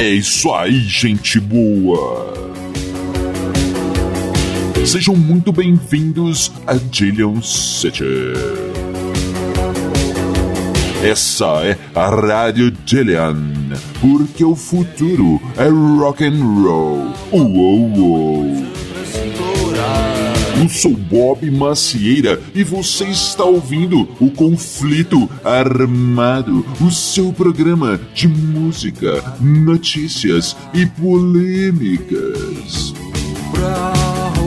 É isso aí, gente boa! Sejam muito bem-vindos a Dillion City. Essa é a Rádio Dillion, porque o futuro é rock and roll. Uou, uou. Eu sou Bob Macieira e você está ouvindo o Conflito Armado, o seu programa de música, notícias e polêmicas.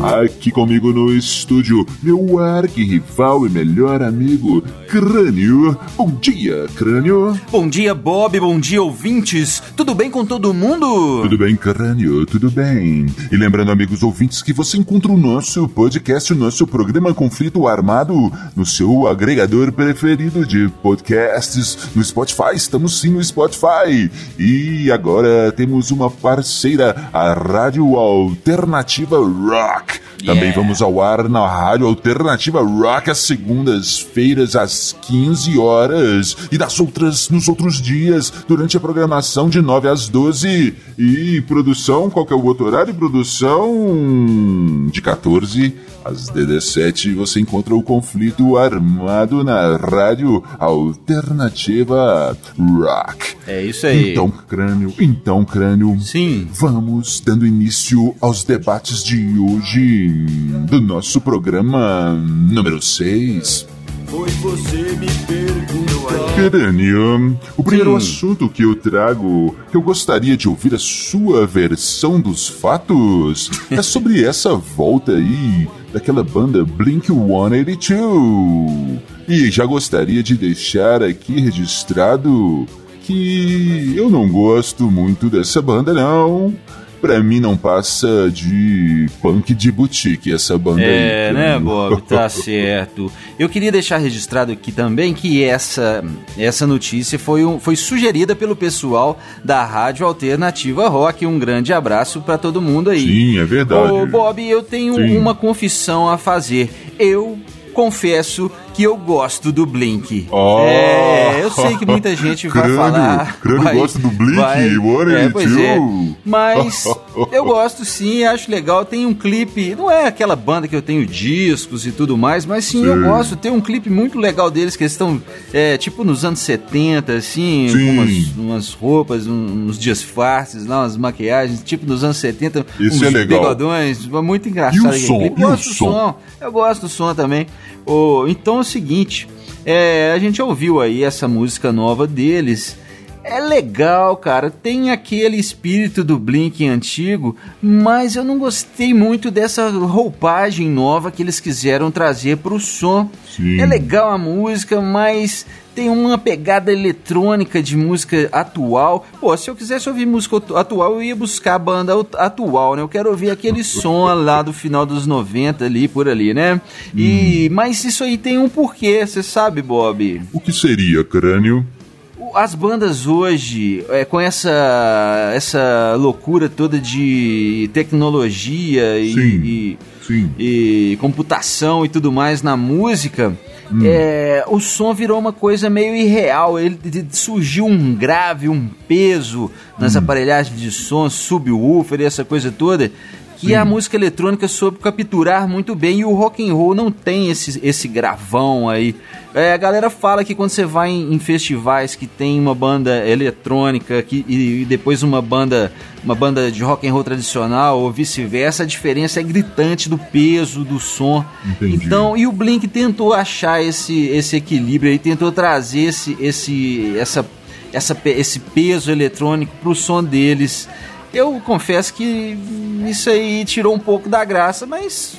Aqui comigo no estúdio, meu arqui-rival e melhor amigo, Crânio. Bom dia, Crânio. Bom dia, Bob. Bom dia, ouvintes. Tudo bem com todo mundo? Tudo bem, Crânio, tudo bem. E lembrando, amigos ouvintes, que você encontra o nosso podcast, o nosso programa Conflito Armado, no seu agregador preferido de podcasts, no Spotify. Estamos sim no Spotify. E agora temos uma parceira, a Rádio Alternativa Rock. Também Yeah. vamos ao ar na Rádio Alternativa Rock às segundas-feiras às 15 horas e das outras nos outros dias durante a programação de 9 às 12 e produção, qual que é o outro horário? Produção de 14 às 17 você encontra o conflito armado na Rádio Alternativa Rock. É isso aí. Então, crânio, então, crânio. Sim. Vamos dando início aos debates de hoje do nosso programa número 6. Foi você me perguntou. Crânio, o primeiro Sim. assunto que eu trago, que eu gostaria de ouvir a sua versão dos fatos, é sobre essa volta aí daquela banda Blink 182. E já gostaria de deixar aqui registrado que eu não gosto muito dessa banda, não. Pra mim não passa de punk de boutique essa banda É, aí. né, crânio. Bob? Tá certo. Eu queria deixar registrado aqui também que essa, essa notícia foi, um, foi sugerida pelo pessoal da Rádio Alternativa Rock. Um grande abraço pra todo mundo aí. Sim, é verdade. Ô, Bob, eu tenho Sim. uma confissão a fazer. Eu confesso que eu gosto do Blink. Oh. É, eu sei que muita gente vai Crânio, falar. Crânio vai- gosta do Blink, vai- é, pois é. Mas eu gosto sim, acho legal. Tem um clipe, não é aquela banda que eu tenho discos e tudo mais, mas sim, eu Sim. gosto. Tem um clipe muito legal deles que eles estão, é, tipo, nos anos 70, assim, Sim. com umas, umas roupas, uns disfarces, lá, umas maquiagens, tipo dos anos 70. Isso uns é legal. bigodões, muito engraçado. E o som? clipe. E o Gosto do som? som. Eu gosto do som também. Ô, então é o seguinte, é, a gente ouviu aí essa música nova deles. É legal, cara. Tem aquele espírito do Blink antigo, mas eu não gostei muito dessa roupagem nova que eles quiseram trazer pro som. Sim. É legal a música, mas tem uma pegada eletrônica de música atual. Pô, se eu quisesse ouvir música atu- atual, eu ia buscar a banda atual, né? Eu quero ouvir aquele som lá do final dos 90 ali, por ali, né? E, Mas isso aí tem um porquê, você sabe, Bob? O que seria, crânio? As bandas hoje, é, com essa, essa loucura toda de tecnologia e, Sim. e- Sim. e computação e tudo mais na música, é, o som virou uma coisa meio irreal. Ele surgiu um grave, um peso nas aparelhagens de som, subwoofer e essa coisa toda. Que a música eletrônica soube capturar muito bem e o rock and roll não tem esse, esse gravão aí. É, a galera fala que quando você vai em, em festivais que tem uma banda eletrônica que, e, e depois uma banda uma banda de rock and roll tradicional ou vice-versa, a diferença é gritante do peso do som. Entendi. Então, e o Blink tentou achar esse, esse equilíbrio aí, tentou trazer esse, esse, essa, essa, esse peso eletrônico pro som deles. Eu confesso que isso aí tirou um pouco da graça, mas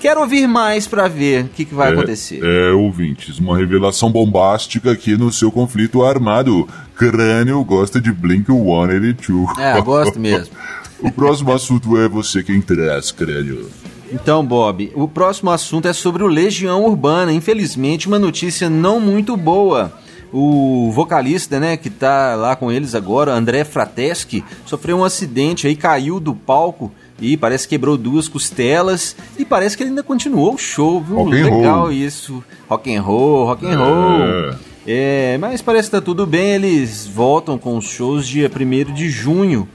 quero ouvir mais pra ver o que, que vai é, acontecer. É, ouvintes, uma revelação bombástica aqui no seu conflito armado. Crânio gosta de Blink 182. É, gosto mesmo. o próximo assunto é você quem traz, Crânio. Então, Bob, o próximo assunto é sobre o Legião Urbana. Infelizmente, uma notícia não muito boa. O vocalista, né, que tá lá com eles agora, André Frateschi, sofreu um acidente aí, caiu do palco e parece que quebrou duas costelas e parece que ele ainda continuou o show, viu? Rock and Legal roll. isso. Rock and roll, rock and roll. É. É, mas parece que tá tudo bem, eles voltam com os shows dia 1 de junho.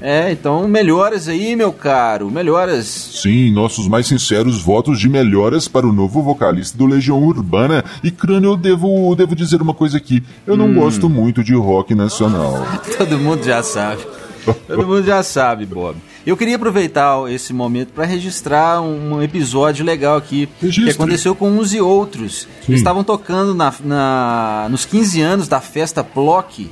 É, então melhoras aí, meu caro, melhoras. Sim, nossos mais sinceros votos de melhoras para o novo vocalista do Legião Urbana. E Crânio, eu devo, devo dizer uma coisa aqui: eu não hum. gosto muito de rock nacional. Todo mundo já sabe. Todo mundo já sabe, Bob. Eu queria aproveitar esse momento para registrar um episódio legal aqui Registre. que aconteceu com uns e outros. Eles estavam tocando na, na, nos 15 anos da festa Plock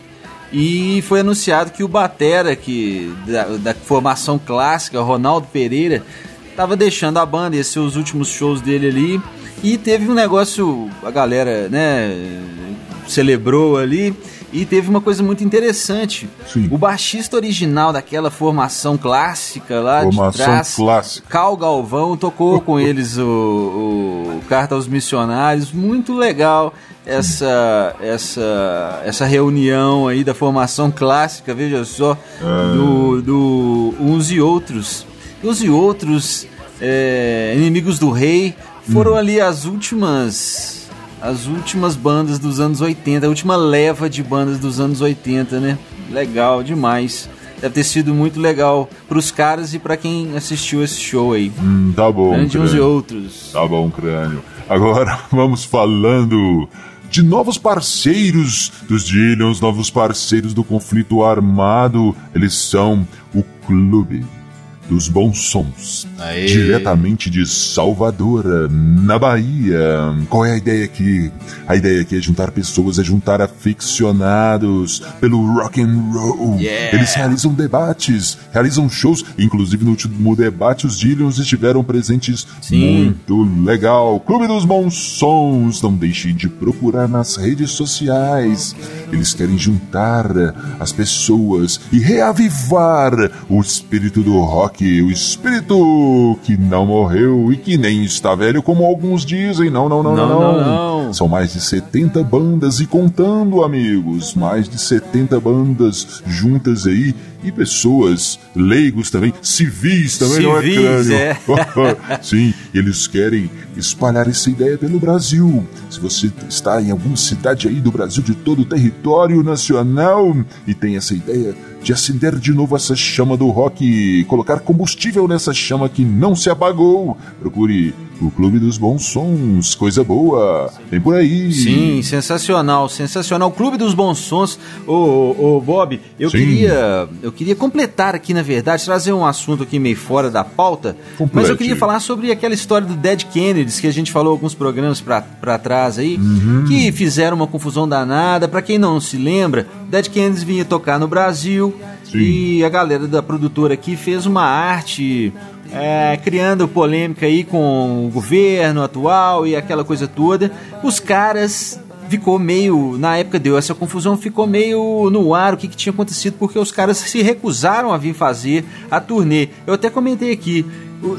e foi anunciado que o Batera, que, da, da formação clássica, Ronaldo Pereira, estava deixando a banda, esses os últimos shows dele ali. E teve um negócio, a galera, né, celebrou ali e teve uma coisa muito interessante. Sim. O baixista original daquela formação clássica lá formação de trás, clássica. Cal Galvão, tocou com eles o, o Carta aos Missionários. Muito legal essa, essa, essa reunião aí da formação clássica, veja só, do, do Uns e Outros. Uns e Outros, é, Inimigos do Rei, foram hum. ali as últimas as últimas bandas dos anos 80, a última leva de bandas dos anos 80, né? Legal demais. Deve ter sido muito legal pros caras e para quem assistiu esse show aí. Hum, tá bom. Grande uns e outros. Tá bom, crânio. Agora vamos falando de novos parceiros dos Dillions, novos parceiros do conflito armado. Eles são o Clube dos bons sons. Aê. Diretamente de Salvador, na Bahia. Qual é a ideia aqui? A ideia aqui é juntar pessoas, é juntar aficionados pelo rock and roll. Yeah. Eles realizam debates, realizam shows, inclusive no último debate os Dillions estiveram presentes. Sim. Muito legal. Clube dos Bons Sons, não deixe de procurar nas redes sociais. Eles querem juntar as pessoas e reavivar o espírito do rock que o espírito que não morreu e que nem está velho, como alguns dizem. Não, não, não, não, não. não, não. São mais de 70 bandas e contando, amigos. Mais de 70 bandas juntas aí e pessoas leigos também, civis também, civis, não é crânio? É. Sim, eles querem espalhar essa ideia pelo Brasil. Se você está em alguma cidade aí do Brasil, de todo o território nacional, e tem essa ideia de acender de novo essa chama do rock, colocar combustível nessa chama que não se apagou, procure o Clube dos Bons Sons, coisa boa, tem por aí. Sim, sensacional, sensacional. Clube dos Bons Sons, ô, ô Bob, eu queria eu queria completar aqui, na verdade, trazer um assunto aqui meio fora da pauta, Complete. mas eu queria falar sobre aquela história do Dead Kennedys, que a gente falou alguns programas para trás aí, uhum. que fizeram uma confusão danada. Para quem não se lembra, Dead Kennedys vinha tocar no Brasil Sim. e a galera da produtora aqui fez uma arte é, criando polêmica aí com o governo atual e aquela coisa toda. Os caras ficou meio, na época deu essa confusão, ficou meio no ar o que, que tinha acontecido, porque os caras se recusaram a vir fazer a turnê. Eu até comentei aqui,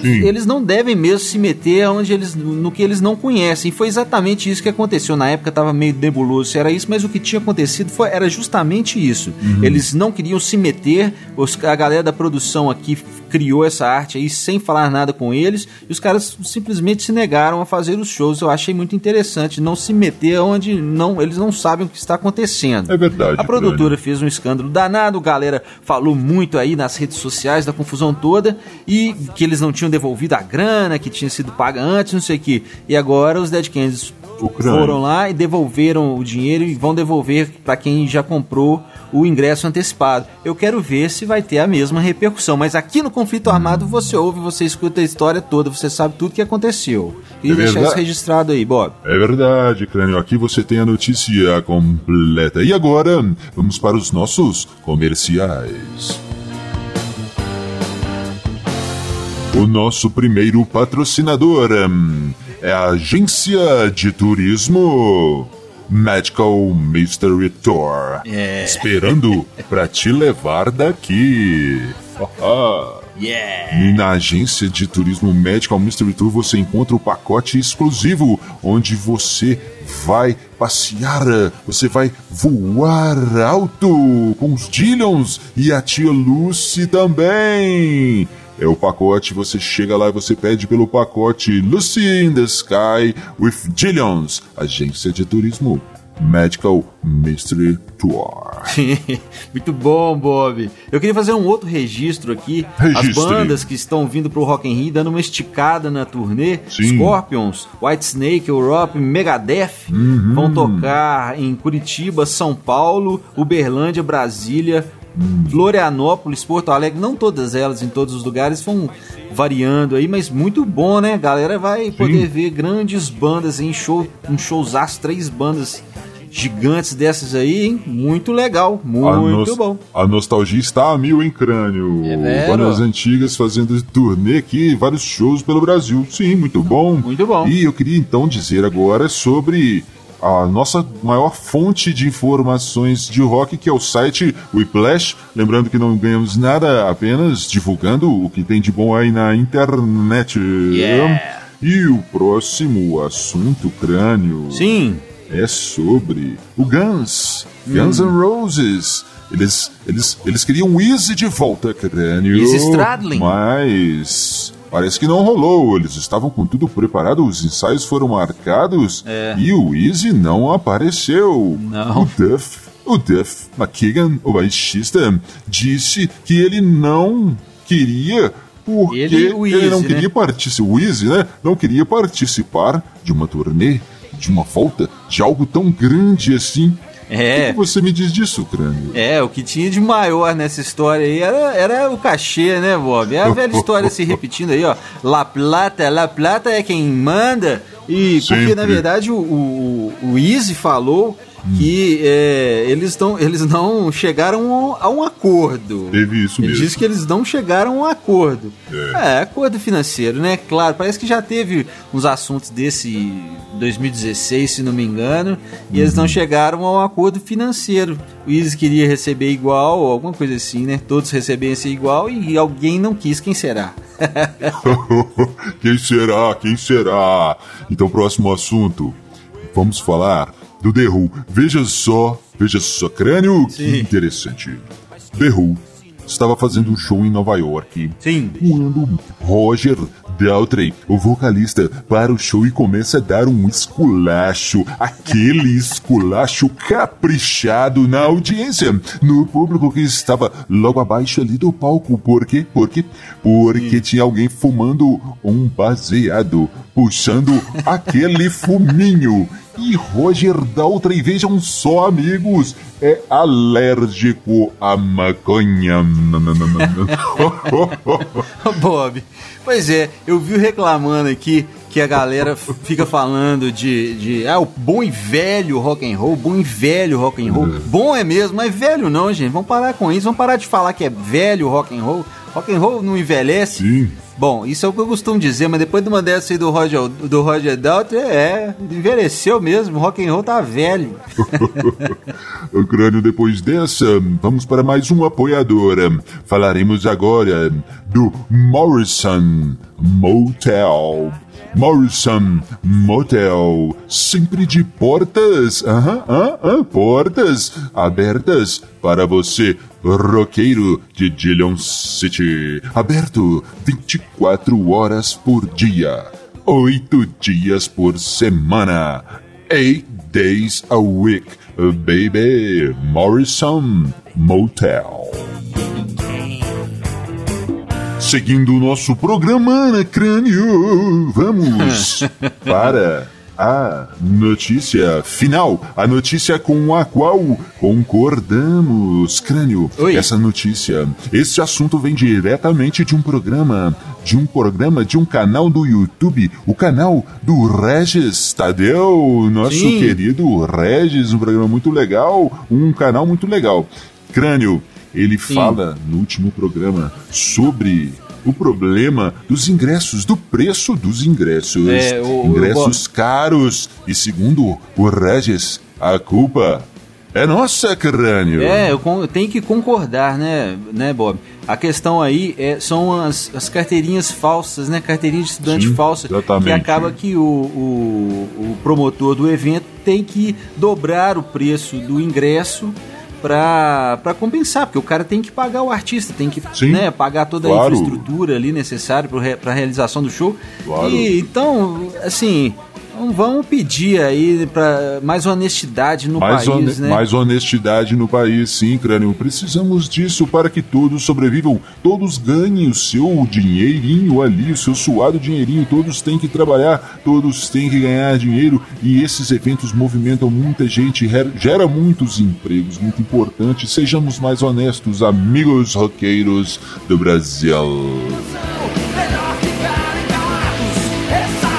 Sim. eles não devem mesmo se meter onde eles, no que eles não conhecem. Foi exatamente isso que aconteceu. Na época estava meio nebuloso se era isso, mas o que tinha acontecido foi, era justamente isso. Uhum. Eles não queriam se meter, os, a galera da produção aqui criou essa arte aí sem falar nada com eles, e os caras simplesmente se negaram a fazer os shows. Eu achei muito interessante não se meter onde não eles não sabem o que está acontecendo. É verdade. A produtora fez um escândalo danado, a galera falou muito aí nas redes sociais da confusão toda e que eles não tinham devolvido a grana, que tinha sido paga antes, não sei o que. E agora os Dead Kennedys foram lá e devolveram o dinheiro e vão devolver para quem já comprou o ingresso antecipado. Eu quero ver se vai ter a mesma repercussão, mas aqui no Conflito Armado você ouve, você escuta a história toda, você sabe tudo que aconteceu. E é deixar isso registrado aí, Bob. É verdade, Crânio. Aqui você tem a notícia completa. E agora, vamos para os nossos comerciais. O nosso primeiro patrocinador hum, é a Agência de Turismo Magical Mystery Tour. É. Esperando para te levar daqui. Yeah. E na agência de turismo Medical Mystery Tour você encontra o pacote exclusivo, onde você vai passear, você vai voar alto com os Dillions e a tia Lucy também. É o pacote, você chega lá e você pede pelo pacote Lucy in the Sky with Dillions, agência de turismo Medical Mystery Tour. Muito bom, Bob. Eu queria fazer um outro registro aqui. Registre. As bandas que estão vindo pro Rock in Rio dando uma esticada na turnê. Sim. Scorpions, Whitesnake, Europe, Megadeth Uhum. vão tocar em Curitiba, São Paulo, Uberlândia, Brasília, Hum. Florianópolis, Porto Alegre. Não todas elas em todos os lugares vão variando aí, mas muito bom, né? A galera vai poder ver grandes bandas em show, um showzaço, três bandas gigantes dessas aí, hein? Muito legal, A, muito nos- bom. a nostalgia está a mil em crânio. É. Bandas antigas fazendo turnê aqui, vários shows pelo Brasil. Sim, muito bom. Muito bom. E eu queria então dizer agora sobre a nossa maior fonte de informações de rock, que é o site Whiplash. Lembrando que não ganhamos nada, apenas divulgando o que tem de bom aí na internet. Yeah. E o próximo assunto, crânio Sim, é sobre o Guns, Guns N' Roses. Eles, eles, eles queriam o Easy de volta, crânio. Easy Stradlin. Mas parece que não rolou. Eles estavam com tudo preparado, os ensaios foram marcados É. e o Easy não apareceu. Não. O Duff, o Duff McKagan, o baixista, disse que ele não queria porque Ele o ele não queria né? participar, o Easy, né? Não queria participar de uma turnê, de uma volta, de algo tão grande assim. É. O que você me diz disso, crânio? É, o que tinha de maior nessa história aí era, era o cachê, né, Bob? É a velha história se repetindo aí, ó. La Plata, La Plata é quem manda. E porque, Sempre. na verdade, o, o, o Easy falou Hum. que é, eles, não, eles não chegaram a um acordo. Teve isso Ele mesmo. disse que eles não chegaram a um acordo. É. É. acordo financeiro, né? Claro, parece que já teve uns assuntos desse em 2016, se não me engano, e eles Uhum. não chegaram a um acordo financeiro. O Easy queria receber igual, ou alguma coisa assim, né? Todos recebessem igual e alguém não quis, quem será? quem será? Quem será? Então, próximo assunto. Vamos falar do The Who. Veja só, veja só, crânio, que Sim. interessante. The Who estava fazendo um show em Nova York. Sim. Quando Roger Daltrey, o vocalista, para o show e começa a dar um esculacho, aquele esculacho caprichado na audiência, no público que estava logo abaixo ali do palco. Por quê? Por quê? Porque tinha alguém fumando um baseado, puxando aquele fuminho. E Roger Daltrey, vejam só, amigos, é alérgico à maconha. Bob. Pois é, eu vi reclamando aqui que a galera fica falando de, de ah, o bom e velho rock and roll, bom e velho rock and roll. Bom é mesmo, mas velho não, gente. Vamos parar com isso, vamos parar de falar que é velho rock and roll. Rock and roll não envelhece. Sim. Bom, isso é o que eu costumo dizer, mas depois de uma dessa aí do Roger, do Roger Daltrey, é, envelheceu mesmo, rock and roll tá velho. O crânio depois dessa, vamos para mais um apoiador. Falaremos agora do Morrison Motel. Morrison Motel, sempre de portas, aham, ah, ah, portas abertas para você, roqueiro de Dillon City. Aberto 24 horas por dia, 8 dias por semana, 8 days a week, baby. Morrison Motel. Seguindo o nosso programa, né, crânio, vamos para a notícia final, a notícia com a qual concordamos, crânio. Oi. Essa notícia, esse assunto vem diretamente de um programa, de um programa, de um canal do YouTube, o canal do Regis Tadeu, nosso Sim. querido Regis, um programa muito legal, um canal muito legal. Crânio, ele fala no último programa sobre o problema dos ingressos, do preço dos ingressos. É, o- ingressos caros. E segundo o Regis, a culpa é nossa, crânio. É, eu, eu tenho que concordar, né, né, Bob? A questão aí é, são as, as carteirinhas falsas, né? Carteirinha de estudante Sim, falsa. exatamente. Que acaba que o, o, o promotor do evento tem que dobrar o preço do ingresso para compensar, porque o cara tem que pagar o artista, tem que Sim, né, pagar toda a claro. infraestrutura ali necessária para a realização do show. Claro. E então, assim, Então vamos pedir aí para mais honestidade no mais país, né? Mais honestidade no país, sim, Crânio. Precisamos disso para que todos sobrevivam, todos ganhem o seu dinheirinho ali, o seu suado dinheirinho. Todos têm que trabalhar, todos têm que ganhar dinheiro e esses eventos movimentam muita gente, gera muitos empregos, muito importante. Sejamos mais honestos, amigos roqueiros do Brasil.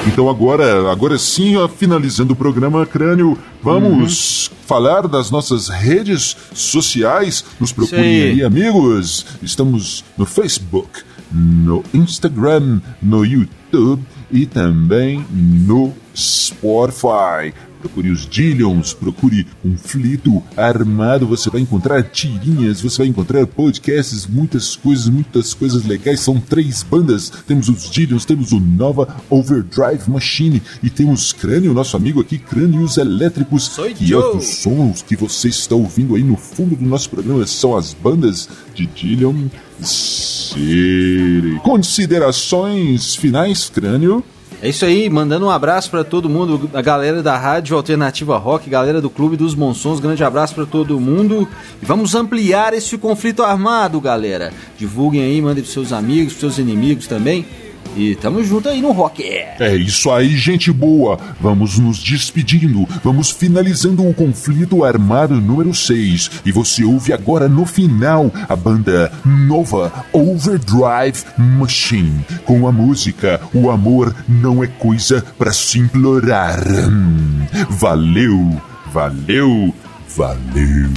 Então agora, agora sim, ó, finalizando o programa Crânio, vamos uhum. falar das nossas redes sociais. Nos procurem aí, amigos. Estamos no Facebook, no Instagram, no YouTube e também no Spotify procure os Dillions, procure Conflito Armado, você vai encontrar tirinhas, você vai encontrar podcasts, muitas coisas, muitas coisas legais. São três bandas, temos os Dillions, temos o Nova Overdrive Machine e temos Crânio, nosso amigo aqui, Crânios Elétricos, Soy que é os sons que você está ouvindo aí no fundo do nosso programa, são as bandas de Dillion City. Considerações finais, Crânio? É isso aí, mandando um abraço para todo mundo, a galera da Rádio Alternativa Rock, galera do Clube dos Monsons, grande abraço para todo mundo. E vamos ampliar esse conflito armado, galera. Divulguem aí, mandem pros seus amigos, pros seus inimigos também. E tamo junto aí no rock. É isso aí, gente boa. Vamos nos despedindo. Vamos finalizando o conflito armado número 6. E você ouve agora no final a banda Nova Overdrive Machine. Com a música O Amor Não É Coisa para Se Implorar. Valeu, valeu, valeu.